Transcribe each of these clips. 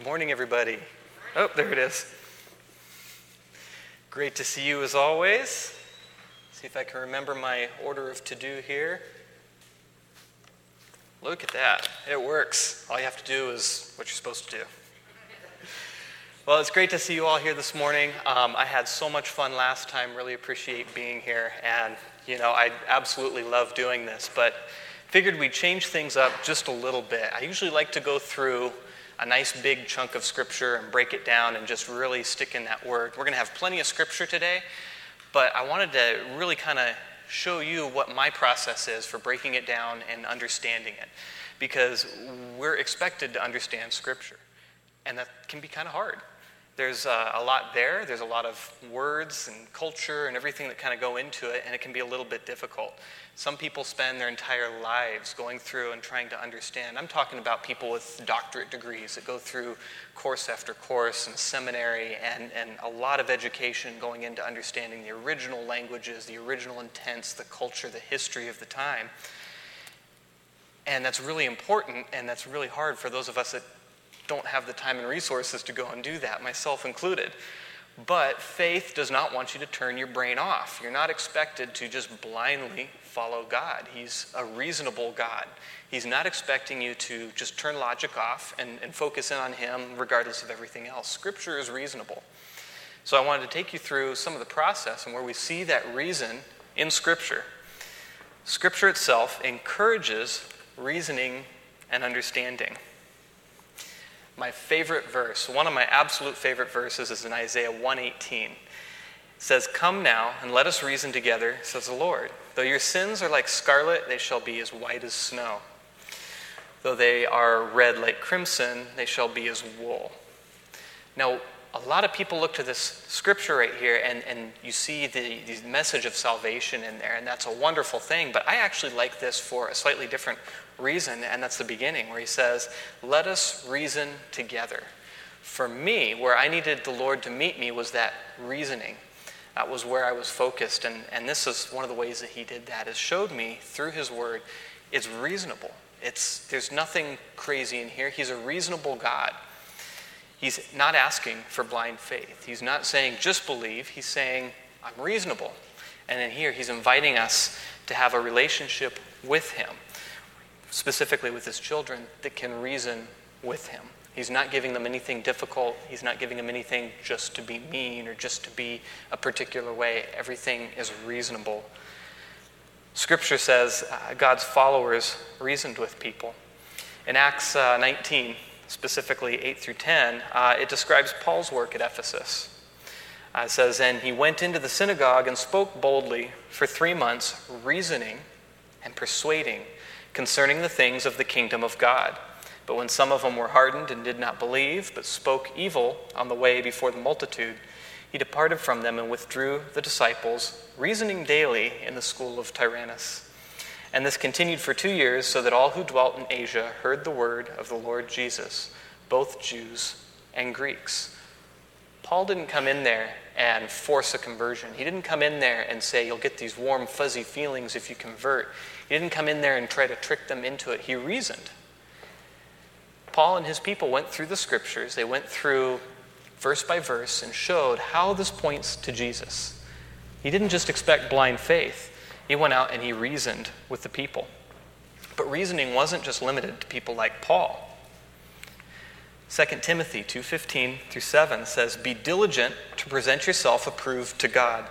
Good morning, everybody. Oh, there it is. Great to see you as always. See if I can remember my order of to do here. Look at that. It works. All you have to do is what you're supposed to do. Well, it's great to see you all here this morning. Um, I had so much fun last time. Really appreciate being here. And, you know, I absolutely love doing this, but figured we'd change things up just a little bit. I usually like to go through a nice big chunk of scripture and break it down and just really stick in that word. We're going to have plenty of scripture today, but I wanted to really kind of show you what my process is for breaking it down and understanding it because we're expected to understand scripture, and that can be kind of hard. There's uh, a lot there. There's a lot of words and culture and everything that kind of go into it, and it can be a little bit difficult. Some people spend their entire lives going through and trying to understand. I'm talking about people with doctorate degrees that go through course after course and seminary and, and a lot of education going into understanding the original languages, the original intents, the culture, the history of the time. And that's really important, and that's really hard for those of us that don't have the time and resources to go and do that, myself included. But faith does not want you to turn your brain off. You're not expected to just blindly follow God. He's a reasonable God. He's not expecting you to just turn logic off and, and focus in on Him regardless of everything else. Scripture is reasonable. So I wanted to take you through some of the process and where we see that reason in Scripture. Scripture itself encourages reasoning and understanding. My favorite verse, one of my absolute favorite verses is in Isaiah 118 says, Come now and let us reason together, says the Lord. Though your sins are like scarlet, they shall be as white as snow. Though they are red like crimson, they shall be as wool. Now, a lot of people look to this scripture right here and, and you see the, the message of salvation in there, and that's a wonderful thing. But I actually like this for a slightly different reason, and that's the beginning, where he says, Let us reason together. For me, where I needed the Lord to meet me was that reasoning. That was where I was focused. And, and this is one of the ways that he did that, is showed me through his word it's reasonable. It's, there's nothing crazy in here. He's a reasonable God. He's not asking for blind faith. He's not saying just believe. He's saying, I'm reasonable. And in here, he's inviting us to have a relationship with him, specifically with his children, that can reason with him. He's not giving them anything difficult. He's not giving them anything just to be mean or just to be a particular way. Everything is reasonable. Scripture says uh, God's followers reasoned with people. In Acts uh, 19, specifically 8 through 10, uh, it describes Paul's work at Ephesus. Uh, it says, And he went into the synagogue and spoke boldly for three months, reasoning and persuading concerning the things of the kingdom of God. But when some of them were hardened and did not believe, but spoke evil on the way before the multitude, he departed from them and withdrew the disciples, reasoning daily in the school of Tyrannus. And this continued for two years, so that all who dwelt in Asia heard the word of the Lord Jesus, both Jews and Greeks. Paul didn't come in there and force a conversion. He didn't come in there and say, You'll get these warm, fuzzy feelings if you convert. He didn't come in there and try to trick them into it. He reasoned. Paul and his people went through the scriptures, they went through verse by verse and showed how this points to Jesus. He didn't just expect blind faith, he went out and he reasoned with the people. But reasoning wasn't just limited to people like Paul. 2 Timothy 2:15 through 7 says, "Be diligent to present yourself approved to God,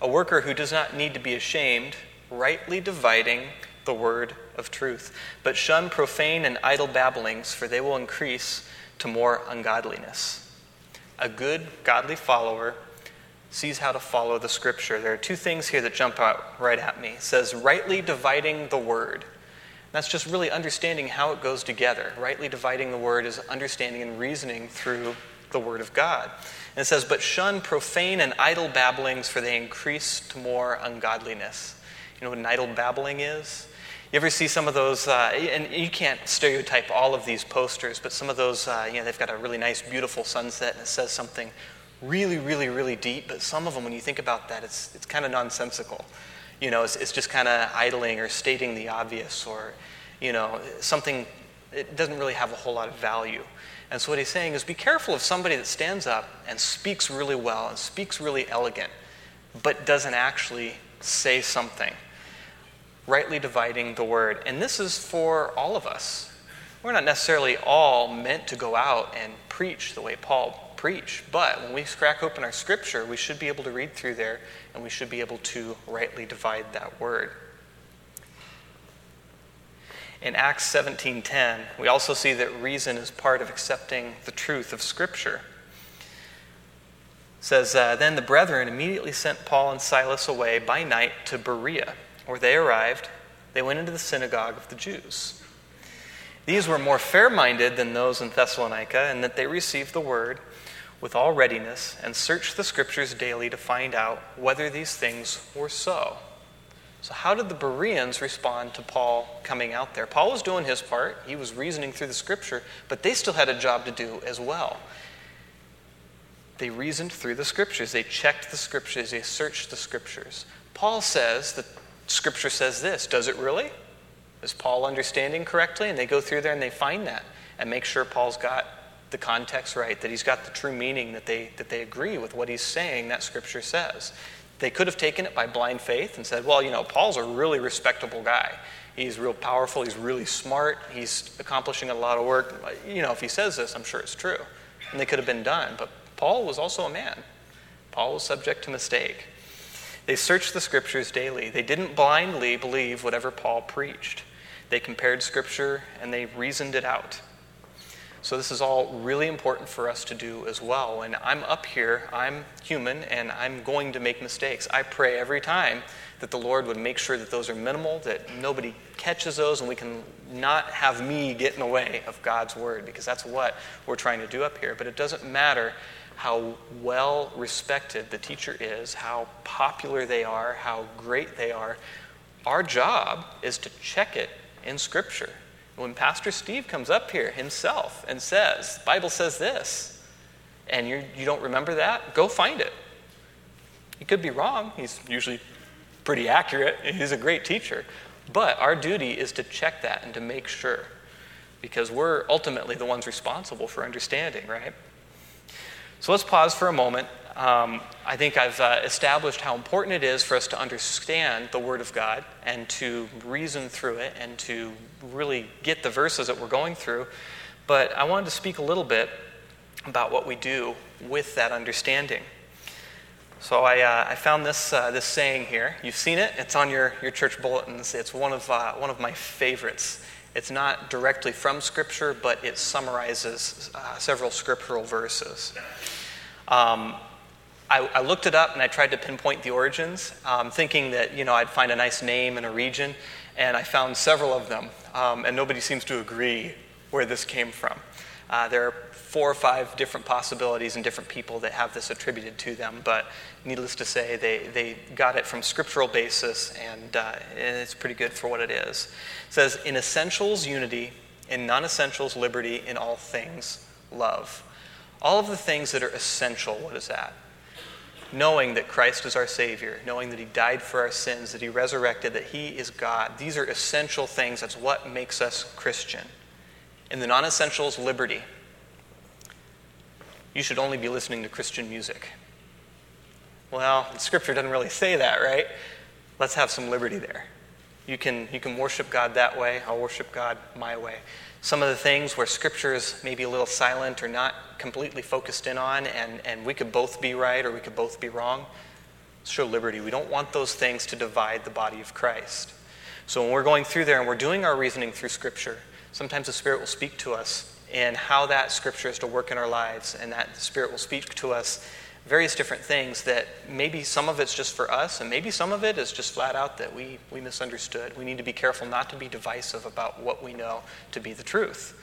a worker who does not need to be ashamed, rightly dividing the word of truth. But shun profane and idle babblings, for they will increase to more ungodliness. A good, godly follower sees how to follow the scripture. There are two things here that jump out right at me. It says, rightly dividing the word. That's just really understanding how it goes together. Rightly dividing the word is understanding and reasoning through the word of God. And it says, But shun profane and idle babblings, for they increase to more ungodliness. You know what an idle babbling is? You ever see some of those, uh, and you can't stereotype all of these posters, but some of those, uh, you know, they've got a really nice, beautiful sunset and it says something really, really, really deep, but some of them, when you think about that, it's, it's kind of nonsensical. You know, it's, it's just kind of idling or stating the obvious or, you know, something, it doesn't really have a whole lot of value. And so what he's saying is be careful of somebody that stands up and speaks really well and speaks really elegant, but doesn't actually say something. Rightly dividing the word. And this is for all of us. We're not necessarily all meant to go out and preach the way Paul preached, but when we crack open our scripture, we should be able to read through there and we should be able to rightly divide that word. In Acts 17:10, we also see that reason is part of accepting the truth of scripture. It says uh, then the brethren immediately sent Paul and Silas away by night to Berea, where they arrived. They went into the synagogue of the Jews. These were more fair minded than those in Thessalonica, in that they received the word with all readiness and searched the scriptures daily to find out whether these things were so. So, how did the Bereans respond to Paul coming out there? Paul was doing his part, he was reasoning through the scripture, but they still had a job to do as well. They reasoned through the scriptures, they checked the scriptures, they searched the scriptures. Paul says that scripture says this. Does it really? Is Paul understanding correctly? And they go through there and they find that and make sure Paul's got the context right, that he's got the true meaning, that they, that they agree with what he's saying that scripture says. They could have taken it by blind faith and said, well, you know, Paul's a really respectable guy. He's real powerful. He's really smart. He's accomplishing a lot of work. You know, if he says this, I'm sure it's true. And they could have been done. But Paul was also a man. Paul was subject to mistake. They searched the scriptures daily. They didn't blindly believe whatever Paul preached. They compared scripture and they reasoned it out. So, this is all really important for us to do as well. And I'm up here, I'm human, and I'm going to make mistakes. I pray every time that the Lord would make sure that those are minimal, that nobody catches those, and we can not have me get in the way of God's word, because that's what we're trying to do up here. But it doesn't matter how well respected the teacher is, how popular they are, how great they are. Our job is to check it in Scripture when Pastor Steve comes up here himself and says, the Bible says this, and you you don't remember that, go find it. He could be wrong. He's usually pretty accurate. He's a great teacher. But our duty is to check that and to make sure, because we're ultimately the ones responsible for understanding, right? So let's pause for a moment um, I think I've uh, established how important it is for us to understand the Word of God and to reason through it and to really get the verses that we're going through. But I wanted to speak a little bit about what we do with that understanding. So I, uh, I found this, uh, this saying here. You've seen it, it's on your, your church bulletins. It's one of, uh, one of my favorites. It's not directly from Scripture, but it summarizes uh, several scriptural verses. Um, I, I, looked it up and I tried to pinpoint the origins, um, thinking that you know I'd find a nice name in a region, and I found several of them, um, and nobody seems to agree where this came from. Uh, there are four or five different possibilities and different people that have this attributed to them, but needless to say, they, they got it from scriptural basis, and, uh, and it's pretty good for what it is. It says, In essentials, unity, in non essentials, liberty, in all things, love. All of the things that are essential, what is that? knowing that Christ is our Savior, knowing that He died for our sins, that He resurrected, that He is God. These are essential things. That's what makes us Christian. In the non essentials, liberty. You should only be listening to Christian music. Well, scripture doesn't really say that, right? Let's have some liberty there. You can, you can worship God that way, I'll worship God my way some of the things where scripture is maybe a little silent or not completely focused in on, and, and we could both be right or we could both be wrong. Show liberty. We don't want those things to divide the body of Christ. So when we're going through there and we're doing our reasoning through scripture, sometimes the Spirit will speak to us and how that scripture is to work in our lives, and that the Spirit will speak to us various different things that maybe some of it's just for us, and maybe some of it is just flat out that we, we misunderstood. We need to be careful not to be divisive about what we know to be the truth.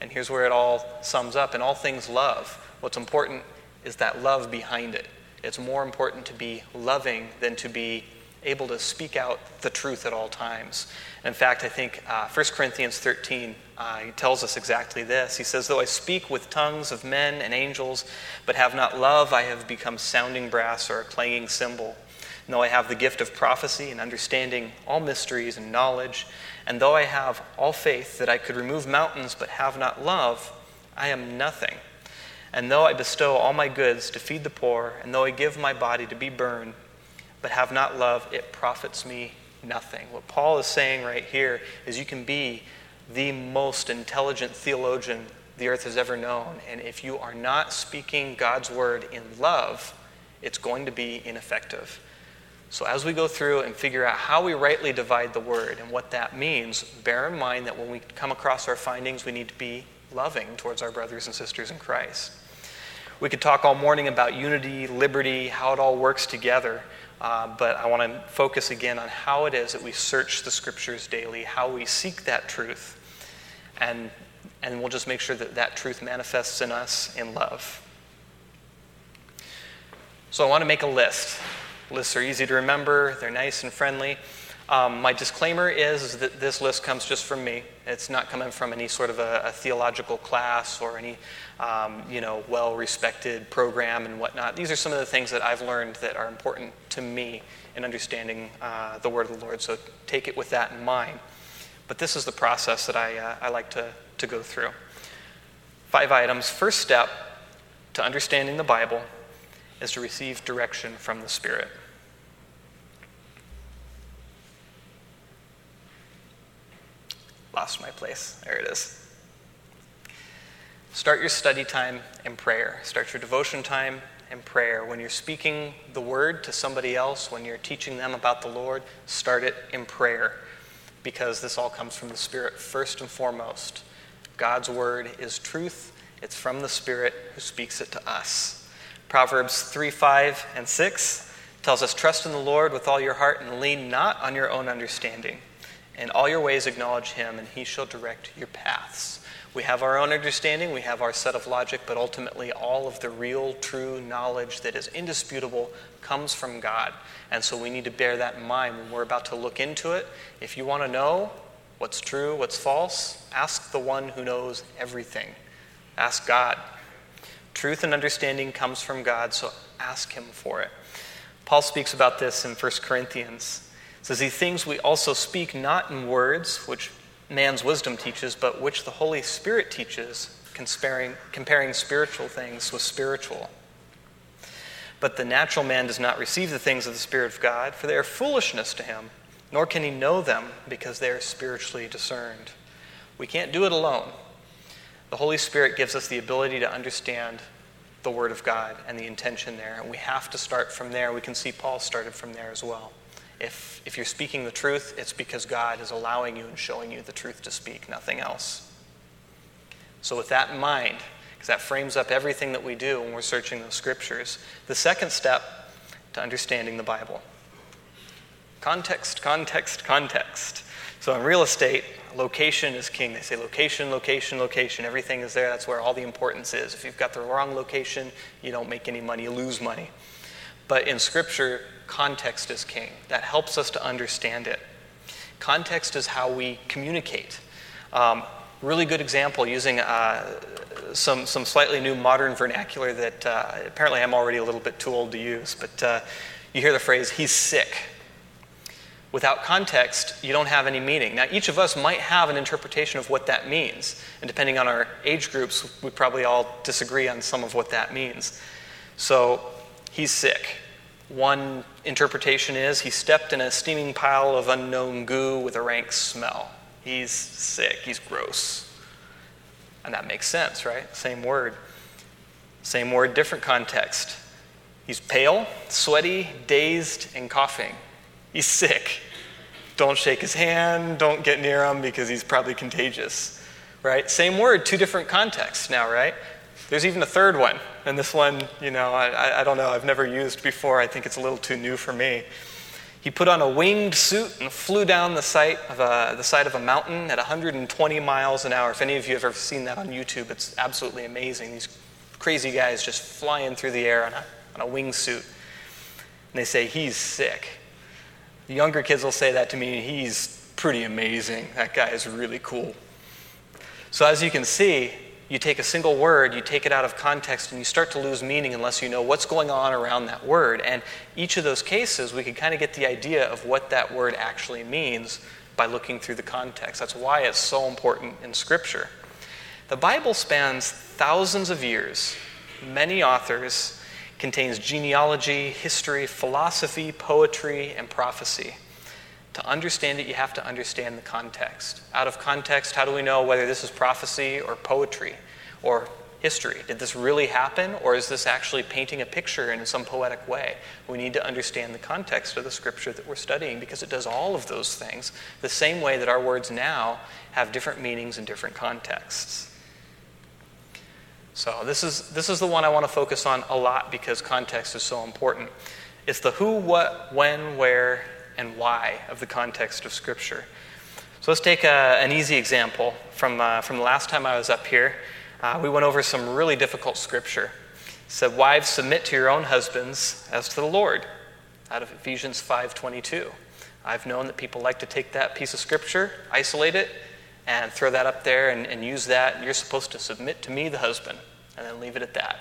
And here's where it all sums up in all things love. What's important is that love behind it. It's more important to be loving than to be able to speak out the truth at all times. in fact, I think uh, 1 Corinthians 13 uh, tells us exactly this. He says, Though I speak with tongues of men and angels, but have not love, I have become sounding brass or a clanging cymbal. And though I have the gift of prophecy and understanding all mysteries and knowledge, and though I have all faith that I could remove mountains but have not love, I am nothing. And though I bestow all my goods to feed the poor, and though I give my body to be burned, but have not love, it profits me nothing. What Paul is saying right here is you can be the most intelligent theologian the earth has ever known, and if you are not speaking God's word in love, it's going to be ineffective. So, as we go through and figure out how we rightly divide the word and what that means, bear in mind that when we come across our findings, we need to be loving towards our brothers and sisters in Christ. We could talk all morning about unity, liberty, how it all works together, uh, but I want to focus again on how it is that we search the scriptures daily, how we seek that truth, and, and we'll just make sure that that truth manifests in us in love. So I want to make a list. Lists are easy to remember, they're nice and friendly. Um, my disclaimer is that this list comes just from me. It's not coming from any sort of a, a theological class or any, um, you know, well-respected program and whatnot. These are some of the things that I've learned that are important to me in understanding uh, the Word of the Lord. So take it with that in mind. But this is the process that I, uh, I like to, to go through. Five items. First step to understanding the Bible is to receive direction from the Spirit. Lost my place. There it is. Start your study time in prayer. Start your devotion time in prayer. When you're speaking the word to somebody else, when you're teaching them about the Lord, start it in prayer because this all comes from the Spirit first and foremost. God's word is truth, it's from the Spirit who speaks it to us. Proverbs 3 5 and 6 tells us, Trust in the Lord with all your heart and lean not on your own understanding. In all your ways acknowledge him, and he shall direct your paths. We have our own understanding, we have our set of logic, but ultimately all of the real, true knowledge that is indisputable comes from God. And so we need to bear that in mind when we're about to look into it. If you want to know what's true, what's false, ask the one who knows everything. Ask God. Truth and understanding comes from God, so ask Him for it. Paul speaks about this in 1 Corinthians. Says, These things we also speak not in words, which man's wisdom teaches, but which the Holy Spirit teaches, comparing, comparing spiritual things with spiritual. But the natural man does not receive the things of the Spirit of God, for they are foolishness to him, nor can he know them because they are spiritually discerned. We can't do it alone. The Holy Spirit gives us the ability to understand the Word of God and the intention there. And we have to start from there. We can see Paul started from there as well. If, if you're speaking the truth, it's because God is allowing you and showing you the truth to speak, nothing else. So, with that in mind, because that frames up everything that we do when we're searching the scriptures, the second step to understanding the Bible context, context, context. So, in real estate, location is king. They say location, location, location. Everything is there. That's where all the importance is. If you've got the wrong location, you don't make any money, you lose money. But in Scripture, context is king. That helps us to understand it. Context is how we communicate. Um, really good example using uh, some, some slightly new modern vernacular that uh, apparently I'm already a little bit too old to use, but uh, you hear the phrase, he's sick without context, you don't have any meaning. Now, each of us might have an interpretation of what that means. And depending on our age groups, we probably all disagree on some of what that means. So, he's sick. One interpretation is he stepped in a steaming pile of unknown goo with a rank smell. He's sick. He's gross. And that makes sense, right? Same word. Same word, different context. He's pale, sweaty, dazed, and coughing. He's sick. Don't shake his hand, don't get near him because he's probably contagious. Right? Same word, two different contexts now, right? There's even a third one, and this one, you know, I, I don't know, I've never used before. I think it's a little too new for me. He put on a winged suit and flew down the side of a, the side of a mountain at 120 miles an hour. If any of you have ever seen that on YouTube, it's absolutely amazing. These crazy guys just flying through the air on a, on a wingsuit. And they say, he's sick. The younger kids will say that to me, he's pretty amazing. That guy is really cool. So, as you can see, you take a single word, you take it out of context, and you start to lose meaning unless you know what's going on around that word. And each of those cases, we can kind of get the idea of what that word actually means by looking through the context. That's why it's so important in Scripture. The Bible spans thousands of years, many authors, contains genealogy, history, philosophy, poetry, and prophecy. To understand it, you have to understand the context. Out of context, how do we know whether this is prophecy or poetry or history? Did this really happen, or is this actually painting a picture in some poetic way? We need to understand the context of the scripture that we're studying because it does all of those things the same way that our words now have different meanings in different contexts. So, this is, this is the one I want to focus on a lot because context is so important. It's the who, what, when, where, and why of the context of Scripture. So, let's take a, an easy example from, uh, from the last time I was up here. Uh, we went over some really difficult Scripture. It said, Wives, submit to your own husbands as to the Lord, out of Ephesians 5.22. I've known that people like to take that piece of Scripture, isolate it, and throw that up there and, and use that. You're supposed to submit to me, the husband, and then leave it at that.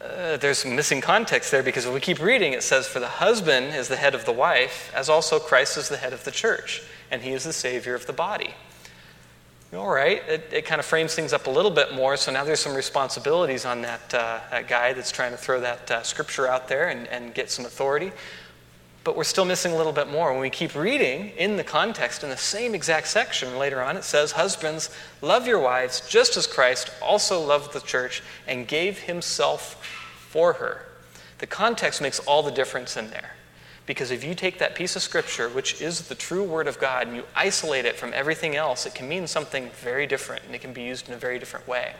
Uh, there's some missing context there because if we keep reading, it says, For the husband is the head of the wife, as also Christ is the head of the church, and he is the Savior of the body. All right, it, it kind of frames things up a little bit more, so now there's some responsibilities on that, uh, that guy that's trying to throw that uh, scripture out there and, and get some authority. But we're still missing a little bit more. When we keep reading in the context, in the same exact section later on, it says, Husbands, love your wives just as Christ also loved the church and gave himself for her. The context makes all the difference in there. Because if you take that piece of scripture, which is the true word of God, and you isolate it from everything else, it can mean something very different and it can be used in a very different way.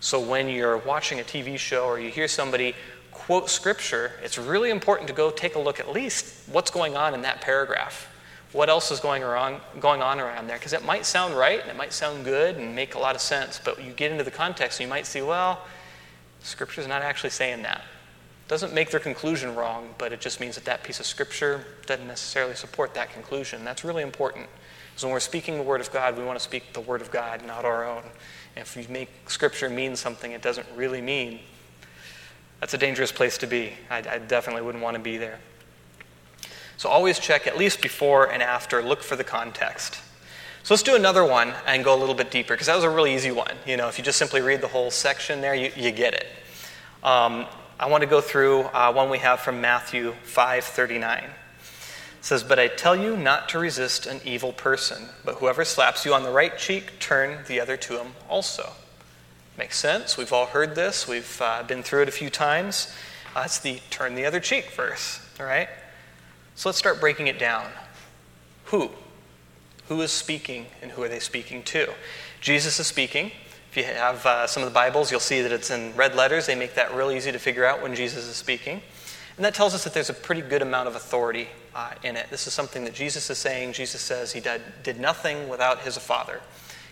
So when you're watching a TV show or you hear somebody quote scripture, it's really important to go take a look at least what's going on in that paragraph. What else is going, around, going on around there? Because it might sound right and it might sound good and make a lot of sense, but you get into the context and you might see, well, scripture's not actually saying that. It Doesn't make their conclusion wrong, but it just means that that piece of scripture doesn't necessarily support that conclusion. That's really important. Because when we're speaking the Word of God, we want to speak the Word of God, not our own. If you make scripture mean something it doesn't really mean, that's a dangerous place to be. I, I definitely wouldn't want to be there. So always check, at least before and after, look for the context. So let's do another one and go a little bit deeper, because that was a really easy one. You know, if you just simply read the whole section there, you, you get it. Um, I want to go through uh, one we have from Matthew 5:39. It says, "But I tell you not to resist an evil person, but whoever slaps you on the right cheek, turn the other to him also." Makes sense. We've all heard this. We've uh, been through it a few times. Uh, it's the turn the other cheek verse, all right? So let's start breaking it down. Who? Who is speaking and who are they speaking to? Jesus is speaking. If you have uh, some of the Bibles, you'll see that it's in red letters. They make that real easy to figure out when Jesus is speaking. And that tells us that there's a pretty good amount of authority uh, in it. This is something that Jesus is saying. Jesus says he did, did nothing without his Father.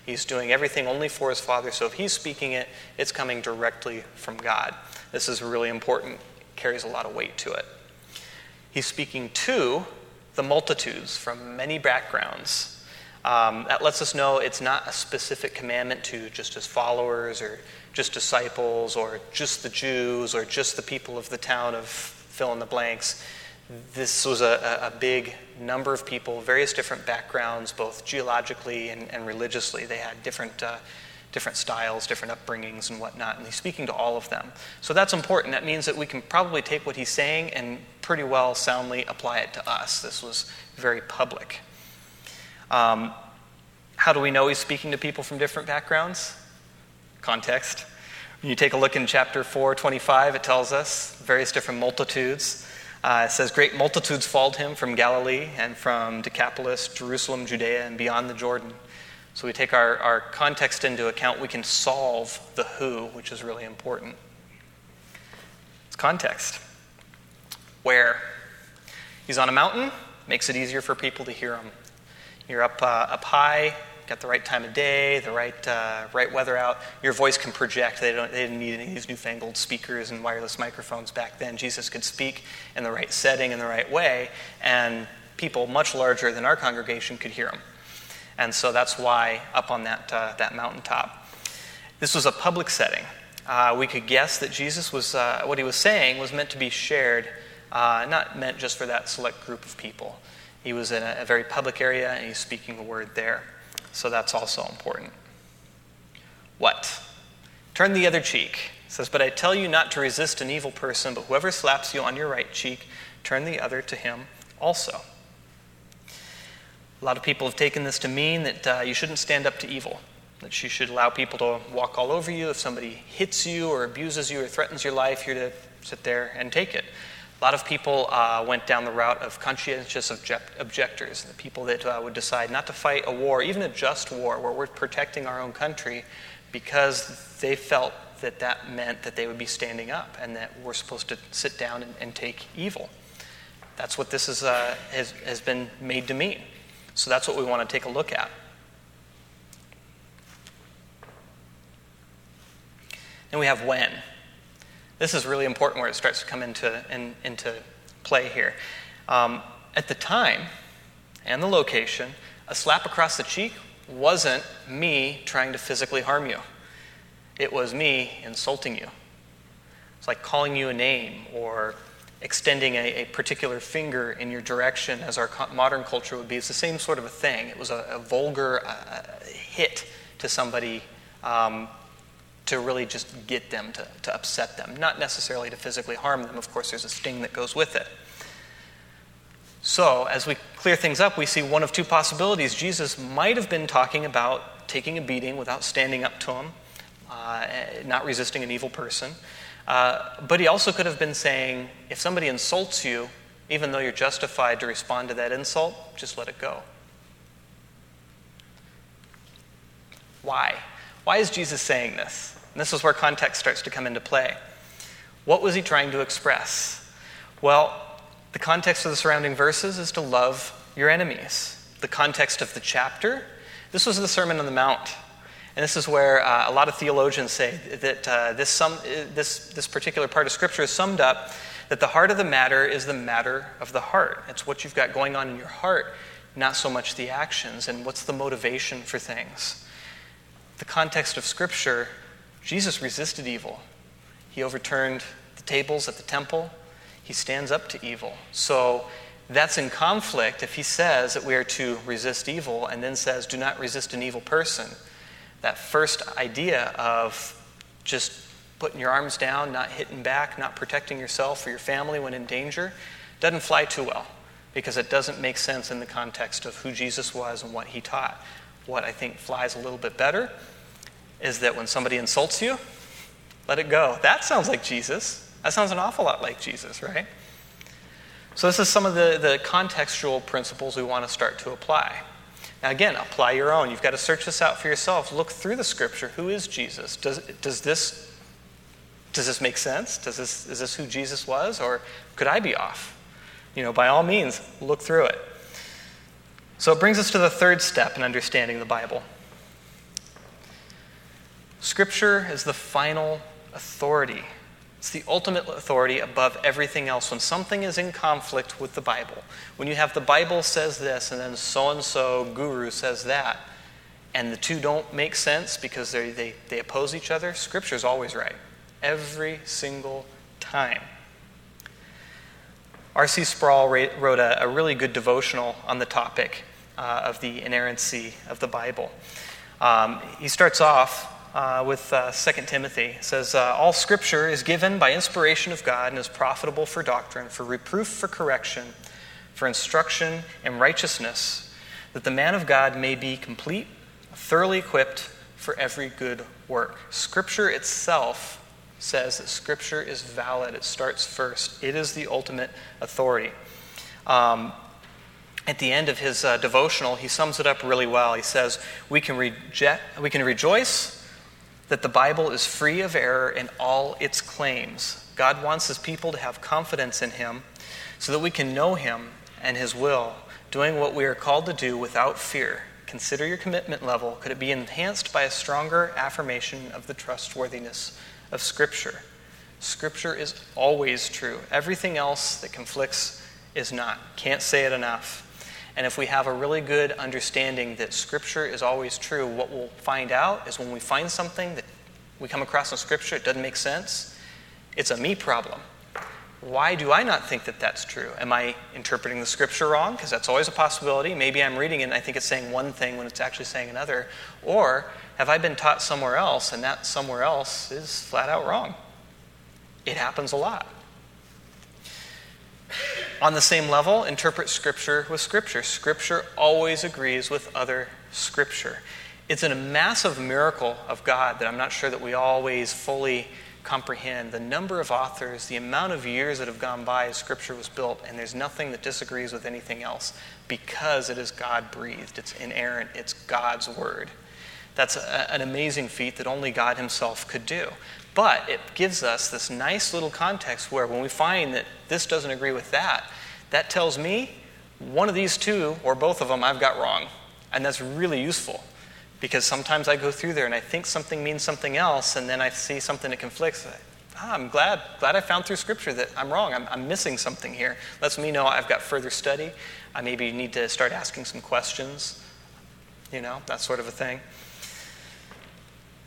He's doing everything only for his Father, so if he's speaking it, it's coming directly from God. This is really important, carries a lot of weight to it. He's speaking to the multitudes from many backgrounds. Um, that lets us know it's not a specific commandment to just his followers or just disciples or just the Jews or just the people of the town of fill in the blanks this was a, a, big number of people, various different backgrounds, both geologically and, and religiously. They had different, uh, different styles, different upbringings, and whatnot, and he's speaking to all of them. So that's important. That means that we can probably take what he's saying and pretty well soundly apply it to us. This was very public. Um, how do we know he's speaking to people from different backgrounds? Context. When you take a look in chapter 4, 25, it tells us various different multitudes. Uh, it says, Great multitudes followed him from Galilee and from Decapolis, Jerusalem, Judea, and beyond the Jordan. So we take our, our context into account, we can solve the who, which is really important. It's context. Where? He's on a mountain, makes it easier for people to hear him. You're up, uh, up high, got the right time of day, the right, uh, right weather out, your voice can project. They, don't, they didn't need any of these newfangled speakers and wireless microphones back then. Jesus could speak in the right setting, in the right way, and people much larger than our congregation could hear him. And so that's why up on that, uh, that mountaintop. This was a public setting. Uh, we could guess that Jesus was, uh, what he was saying was meant to be shared, uh, not meant just for that select group of people. He was in a, a very public area and he's speaking the word there. So that's also important. what? Turn the other cheek. It says, But I tell you not to resist an evil person, but whoever slaps you on your right cheek, turn the other to him also. A lot of people have taken this to mean that uh, you shouldn't stand up to evil, that you should allow people to walk all over you. If somebody hits you or abuses you or threatens your life, you're to sit there and take it. A lot of people uh, went down the route of conscientious object- objectors, the people that uh, would decide not to fight a war, even a just war, where we're protecting our own country, because they felt that that meant that they would be standing up and that we're supposed to sit down and, and take evil. That's what this is, uh, has, has been made to mean. So that's what we want to take a look at. And we have when. This is really important where it starts to come into, in, into play here. Um, at the time and the location, a slap across the cheek wasn't me trying to physically harm you, it was me insulting you. It's like calling you a name or extending a, a, particular finger in your direction, as our modern culture would be. It's the same sort of a thing. It was a, a vulgar uh, hit to somebody um, to really just get them, to, to upset them, not necessarily to physically harm them. Of course, there's a sting that goes with it. So, as we clear things up, we see one of two possibilities. Jesus might have been talking about taking a beating without standing up to him, uh, not resisting an evil person. Uh, but he also could have been saying, if somebody insults you, even though you're justified to respond to that insult, just let it go. Why? Why is Jesus saying this? And this is where context starts to come into play. What was he trying to express? Well, the context of the surrounding verses is to love your enemies. The context of the chapter, this was the Sermon on the Mount. And this is where uh, a lot of theologians say that uh, this, sum, this, this particular part of Scripture is summed up that the heart of the matter is the matter of the heart. It's what you've got going on in your heart, not so much the actions and what's the motivation for things. The context of Scripture, Jesus resisted evil. He overturned the tables at the temple, he stands up to evil. So that's in conflict if he says that we are to resist evil and then says, do not resist an evil person that first idea of just putting your arms down, not hitting back, not protecting yourself or your family when in danger, doesn't fly too well because it doesn't make sense in the context of who Jesus was and what he taught. What I think flies a little bit better is that when somebody insults you, let it go. That sounds like Jesus. That sounds an awful lot like Jesus, right? So, this is some of the, the contextual principles we want to start to apply. Now, again, apply your own. You've got to search this out for yourself. Look through the scripture. Who is Jesus? Does, does, this, does this make sense? Does this, is this who Jesus was? Or could I be off? You know, by all means, look through it. So it brings us to the third step in understanding the Bible. Scripture is the final authority it's the ultimate authority above everything else. When something is in conflict with the Bible, when you have the Bible says this and then so and so guru says that, and the two don't make sense because they, they, oppose each other, Scripture is always right. Every single time. R.C. Sproul wrote a, a, really good devotional on the topic uh, of the inerrancy of the Bible. Um, he starts off uh, with uh, 2 Timothy. It says, uh, All scripture is given by inspiration of God and is profitable for doctrine, for reproof, for correction, for instruction in righteousness, that the man of God may be complete, thoroughly equipped for every good work. Scripture itself says that Scripture is valid. It starts first, it is the ultimate authority. Um, at the end of his uh, devotional, he sums it up really well. He says, we can, we can rejoice that the Bible is free of error in all its claims. God wants his people to have confidence in him so that we can know him and his will, doing what we are called to do without fear. Consider your commitment level. Could it be enhanced by a stronger affirmation of the trustworthiness of Scripture? Scripture is always true. Everything else that conflicts is not. Can't say it enough. And if we have a really good understanding that Scripture is always true, what we'll find out is when we find something that we come across in Scripture, it doesn't make sense, it's a me problem. why do I not think that that's true? Am I interpreting the scripture wrong? Because that's always a possibility. Maybe I'm reading it and I think it's saying one thing when it's actually saying another. Or have I been taught somewhere else and that somewhere else is flat out wrong? It happens a lot. On the same level, interpret Scripture with Scripture. Scripture always agrees with other Scripture. It's a massive miracle of God that I'm not sure that we always fully comprehend. The number of authors, the amount of years that have gone by as Scripture was built, and there's nothing that disagrees with anything else because it is God breathed, it's inerrant, it's God's Word. That's a, an amazing feat that only God Himself could do. But it gives us this nice little context where when we find that this doesn't agree with that, that tells me one of these two, or both of them, I've got wrong. And that's really useful because sometimes I go through there and I think something means something else, and then I see something that conflicts. Ah, I'm glad, glad I found through Scripture that I'm wrong. I'm, I'm missing something here. Lets me know I've got further study. I maybe need to start asking some questions, you know, that sort of a thing.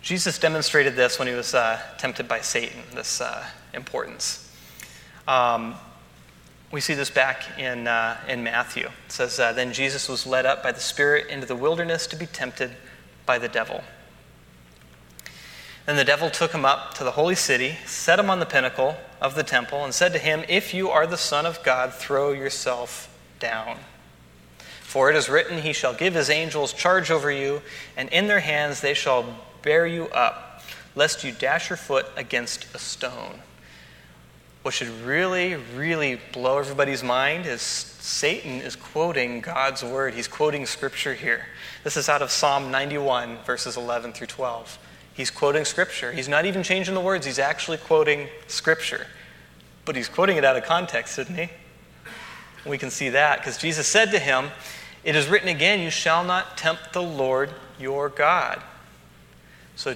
Jesus demonstrated this when he was uh, tempted by Satan, this uh, importance. Um, we see this back in, uh, in Matthew. It says, uh, Then Jesus was led up by the Spirit into the wilderness to be tempted by the devil. Then the devil took him up to the holy city, set him on the pinnacle of the temple, and said to him, If you are the Son of God, throw yourself down. For it is written, He shall give His angels charge over you, and in their hands they shall bear you up, lest you dash your foot against a stone. What should really, really blow everybody's mind is Satan is quoting God's word. He's quoting scripture here. This is out of Psalm 91, verses 11 through 12. He's quoting scripture. He's not even changing the words, he's actually quoting scripture. But he's quoting it out of context, isn't he? We can see that because Jesus said to him, It is written again, you shall not tempt the Lord your God. So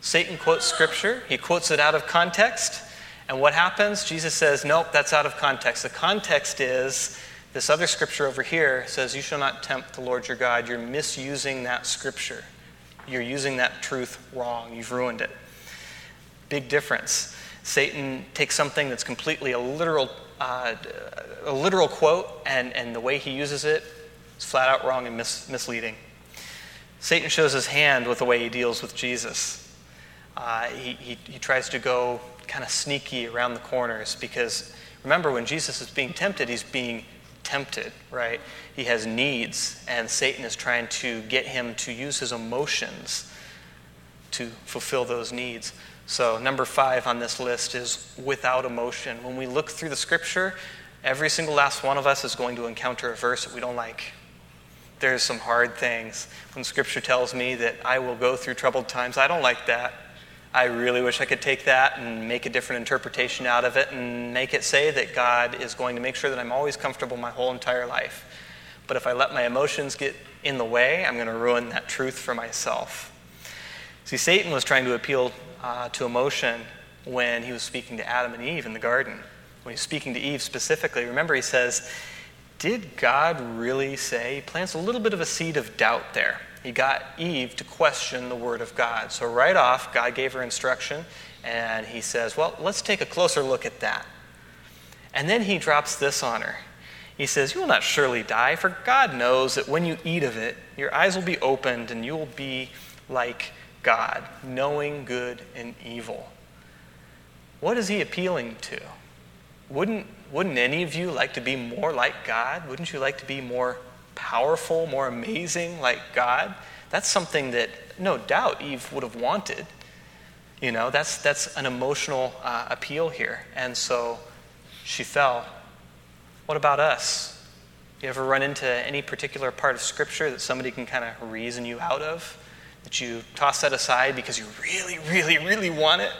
Satan quotes scripture, he quotes it out of context. And what happens? Jesus says, Nope, that's out of context. The context is this other scripture over here says, You shall not tempt the Lord your God. You're misusing that scripture. You're using that truth wrong. You've ruined it. Big difference. Satan takes something that's completely a literal, uh, a literal quote, and, and the way he uses it is flat out wrong and mis- misleading. Satan shows his hand with the way he deals with Jesus. Uh, he, he, he tries to go kind of sneaky around the corners because remember, when Jesus is being tempted, he's being tempted, right? He has needs, and Satan is trying to get him to use his emotions to fulfill those needs. So, number five on this list is without emotion. When we look through the scripture, every single last one of us is going to encounter a verse that we don't like there's some hard things. When Scripture tells me that I will go through troubled times, I don't like that. I really wish I could take that and make a different interpretation out of it and make it say that God is going to make sure that I'm always comfortable my whole entire life. But if I let my emotions get in the way, I'm going to ruin that truth for myself. See, Satan was trying to appeal uh, to emotion when he was speaking to Adam and Eve in the garden. When he's speaking to Eve specifically, remember he says, did God really say? He plants a little bit of a seed of doubt there. He got Eve to question the word of God. So, right off, God gave her instruction, and he says, Well, let's take a closer look at that. And then he drops this on her. He says, You will not surely die, for God knows that when you eat of it, your eyes will be opened, and you will be like God, knowing good and evil. What is he appealing to? Wouldn't wouldn't any of you like to be more like God? Wouldn't you like to be more powerful, more amazing like God? That's something that no doubt Eve would have wanted. You know, that's, that's an emotional uh, appeal here. And so she fell. What about us? You ever run into any particular part of Scripture that somebody can kind of reason you out of? That you toss that aside because you really, really, really want it?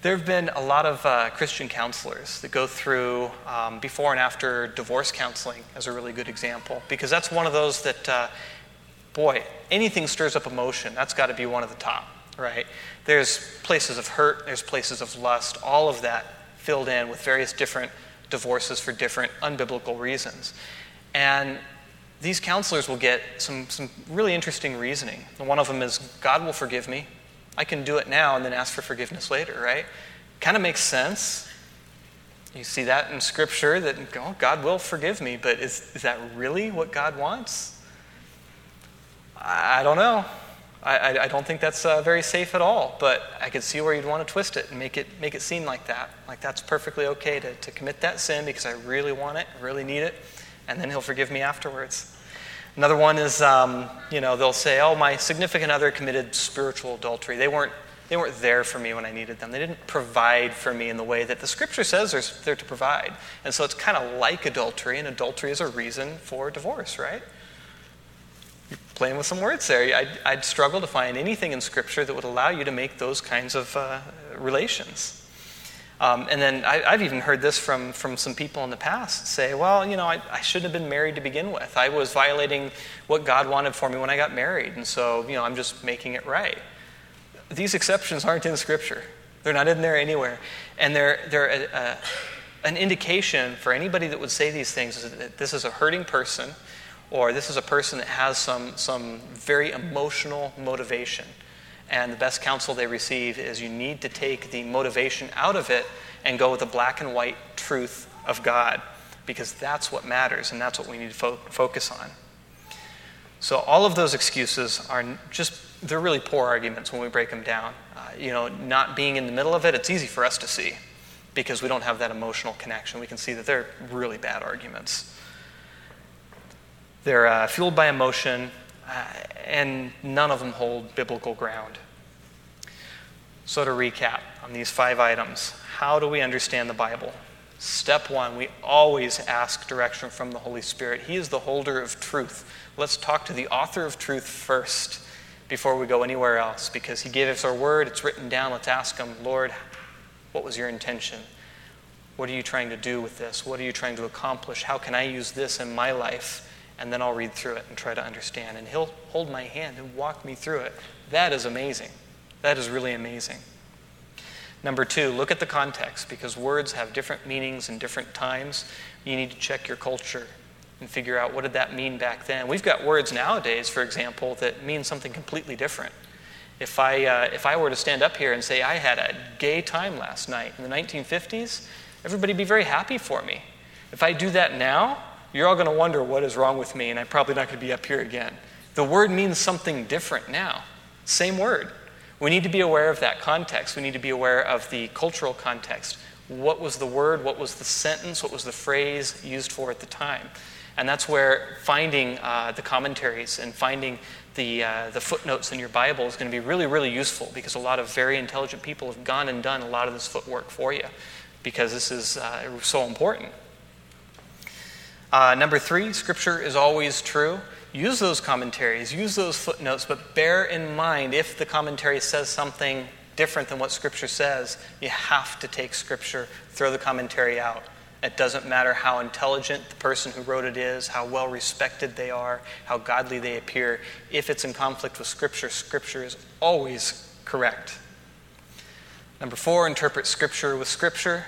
There have been a lot of uh, Christian counselors that go through um, before and after divorce counseling as a really good example, because that's one of those that, uh, boy, anything stirs up emotion. That's got to be one of the top, right? There's places of hurt, there's places of lust, all of that filled in with various different divorces for different unbiblical reasons. And these counselors will get some, some really interesting reasoning. One of them is God will forgive me I can do it now and then ask for forgiveness later, right? Kind of makes sense. You see that in Scripture that oh, God will forgive me, but is, is that really what God wants? I, I don't know. I, I, don't think that's uh, very safe at all, but I could see where you'd want to twist it and make it, make it seem like that. Like that's perfectly okay to, to commit that sin because I really want it, really need it, and then He'll forgive me afterwards. Another one is, um, you know, they'll say, oh, my significant other committed spiritual adultery. They weren't, they weren't there for me when I needed them. They didn't provide for me in the way that the scripture says they're there to provide. And so it's kind of like adultery, and adultery is a reason for divorce, right? You're playing with some words there. I'd, I'd, struggle to find anything in scripture that would allow you to make those kinds of uh, relations. Um, and then I, have even heard this from, from some people in the past say, well, you know, I, I, shouldn't have been married to begin with. I was violating what God wanted for me when I got married, and so, you know, I'm just making it right. These exceptions aren't in Scripture, they're not in there anywhere. And they're, they're a, a, an indication for anybody that would say these things is that this is a hurting person, or this is a person that has some, some very emotional motivation. And the best counsel they receive is you need to take the motivation out of it and go with the black and white truth of God, because that's what matters and that's what we need to fo- focus on. So, all of those excuses are just, they're really poor arguments when we break them down. Uh, you know, not being in the middle of it, it's easy for us to see because we don't have that emotional connection. We can see that they're really bad arguments. They're uh, fueled by emotion, uh, and none of them hold biblical ground. So, to recap on these five items, how do we understand the Bible? Step one, we always ask direction from the Holy Spirit. He is the holder of truth. Let's talk to the author of truth first before we go anywhere else because He gave us our word, it's written down. Let's ask Him, Lord, what was your intention? What are you trying to do with this? What are you trying to accomplish? How can I use this in my life? And then I'll read through it and try to understand. And He'll hold my hand and walk me through it. That is amazing. That is really amazing. Number two, look at the context because words have different meanings in different times. You need to check your culture and figure out what did that mean back then. We've got words nowadays, for example, that mean something completely different. If I, uh, if I were to stand up here and say I had a gay time last night in the 1950s, everybody would be very happy for me. If I do that now, you're all going to wonder what is wrong with me, and I'm probably not going to be up here again. The word means something different now. Same word. We need to be aware of that context. We need to be aware of the cultural context. What was the word? What was the sentence? What was the phrase used for at the time? And that's where finding uh, the commentaries and finding the, uh, the footnotes in your Bible is going to be really, really useful because a lot of very intelligent people have gone and done a lot of this footwork for you because this is uh, so important. Uh, number three, Scripture is always true. Use those commentaries, use those footnotes, but bear in mind if the commentary says something different than what Scripture says, you have to take Scripture, throw the commentary out. It doesn't matter how intelligent the person who wrote it is, how well respected they are, how godly they appear. If it's in conflict with Scripture, Scripture is always correct. Number four, interpret Scripture with Scripture.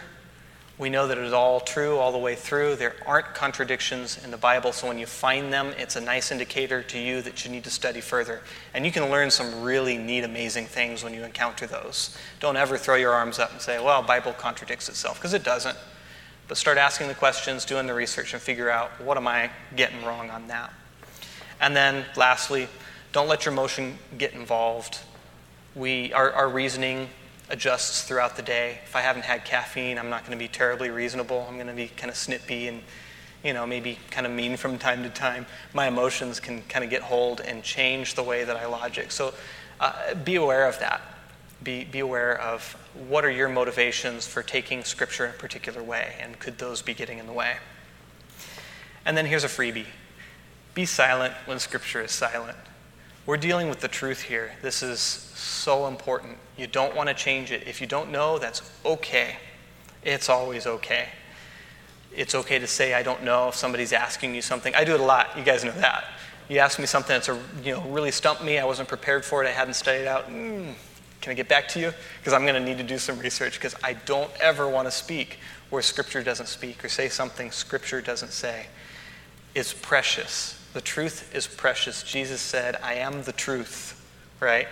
We know that it is all true all the way through. There aren't contradictions in the Bible, so when you find them, it's a nice indicator to you that you need to study further. And you can learn some really neat, amazing things when you encounter those. Don't ever throw your arms up and say, well, Bible contradicts itself, because it doesn't. But start asking the questions, doing the research, and figure out what am I getting wrong on that. And then, lastly, don't let your emotion get involved. We, our, our reasoning adjusts throughout the day. If I haven't had caffeine, I'm not going to be terribly reasonable. I'm going to be kind of snippy and, you know, maybe kind of mean from time to time. My emotions can kind of get hold and change the way that I logic. So uh, be aware of that. Be, be aware of what are your motivations for taking Scripture in a particular way, and could those be getting in the way? And then here's a freebie be silent when Scripture is silent. We're dealing with the truth here. This is so important. You don't want to change it. If you don't know, that's okay. It's always okay. It's okay to say, I don't know if somebody's asking you something. I do it a lot. You guys know that. You ask me something that's a, you know, really stumped me. I wasn't prepared for it. I hadn't studied out. Mm, can I get back to you? Because I'm going to need to do some research because I don't ever want to speak where Scripture doesn't speak or say something Scripture doesn't say. It's precious. The truth is precious. Jesus said, I am the truth, right?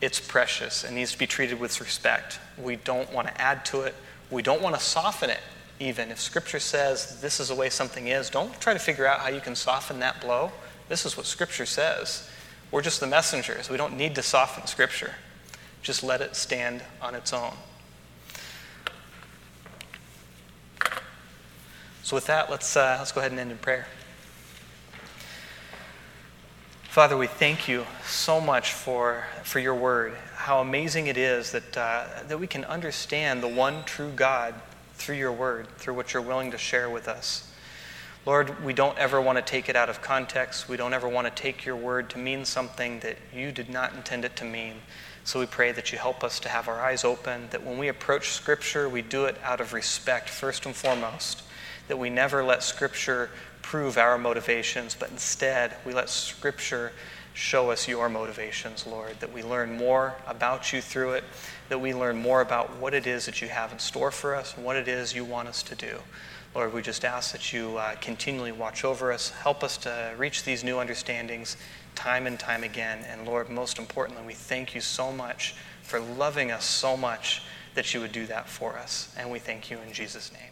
It's precious and needs to be treated with respect. We don't want to add to it, we don't want to soften it even. If Scripture says this is the way something is, don't try to figure out how you can soften that blow. This is what Scripture says. We're just the messengers. We don't need to soften Scripture. Just let it stand on its own. So, with that, let's, uh, let's go ahead and end in prayer. Father, we thank you so much for, for your word. How amazing it is that, uh, that we can understand the one true God through your word, through what you're willing to share with us. Lord, we don't ever want to take it out of context. We don't ever want to take your word to mean something that you did not intend it to mean. So we pray that you help us to have our eyes open, that when we approach Scripture, we do it out of respect, first and foremost, that we never let Scripture prove our motivations, but instead we let Scripture show us your motivations, Lord, that we learn more about you through it, that we learn more about what it is that you have in store for us and what it is you want us to do. Lord, we just ask that you uh, continually watch over us, help us to reach these new understandings time and time again. And Lord, most importantly, we thank you so much for loving us so much that you would do that for us. And we thank you in Jesus' name.